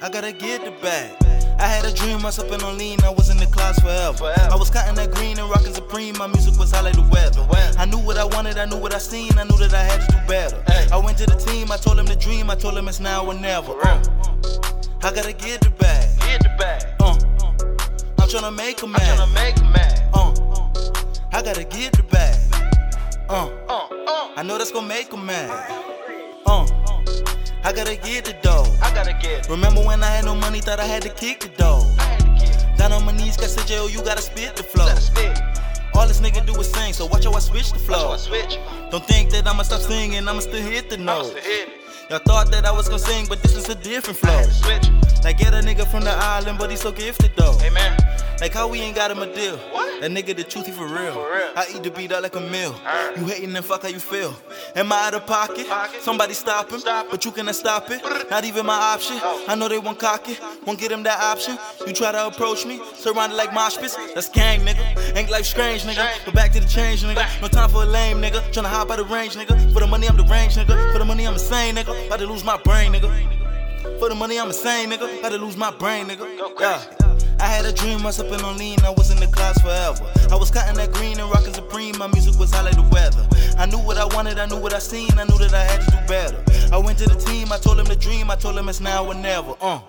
I gotta get the bag. I had a dream, I sipping on lean, I was in the clouds forever. Forever. I was cutting that green and rocking supreme, my music was high like the weather. I knew what I wanted, I knew what I seen, I knew that I had to do better. Hey. I went to the team, I told them the dream, I told them it's now or never. Real. I gotta get the bag. Get the bag. Uh, I'm tryna make a I'm man. tryna make a man. Uh, I gotta get the bag. Uh, Uh, uh. I know that's gonna make a man. I gotta get the dough. I gotta get it. Remember when I had no money, thought I had to kick the dough. I had to get it. Down on my knees, got said, yo, you gotta spit the flow. All this nigga do is sing, so watch how I switch the flow. I switch. Don't think that I'ma stop singing, I'ma still hit the note. Was to hit it. Y'all thought that I was gonna sing, but this is a different flow. Like get a nigga from the island, but he's so gifted though. Amen. Like how we ain't got him a deal. What? That nigga the truth, he for real. For real. I eat the beat out like a meal. Uh. You hating and fuck how you feel. Am I out of pocket? Pocket. Somebody stop him. Stop him. But you cannot stop it. Not even my option. Oh. I know they won't cock it. Won't give them that option. You try to approach me, surrounded like mosh pits. That's gang, nigga. Ain't life strange, nigga. But back to the change, nigga. No time for a lame, nigga. Tryna hop out the range, nigga. For the money, I'm the range, nigga. For the money, I'm insane, nigga. About to lose my brain, nigga. For the money, I'm insane, nigga. About to lose my brain, nigga. Yeah. I had a dream, I sipping on lean, I was in the clouds forever. I was cutting that green and rocking supreme, my music was high like the weather. I knew what I wanted, I knew what I seen, I knew that I had to do better. I went to the team, I told them the dream, I told them it's now or never. Uh.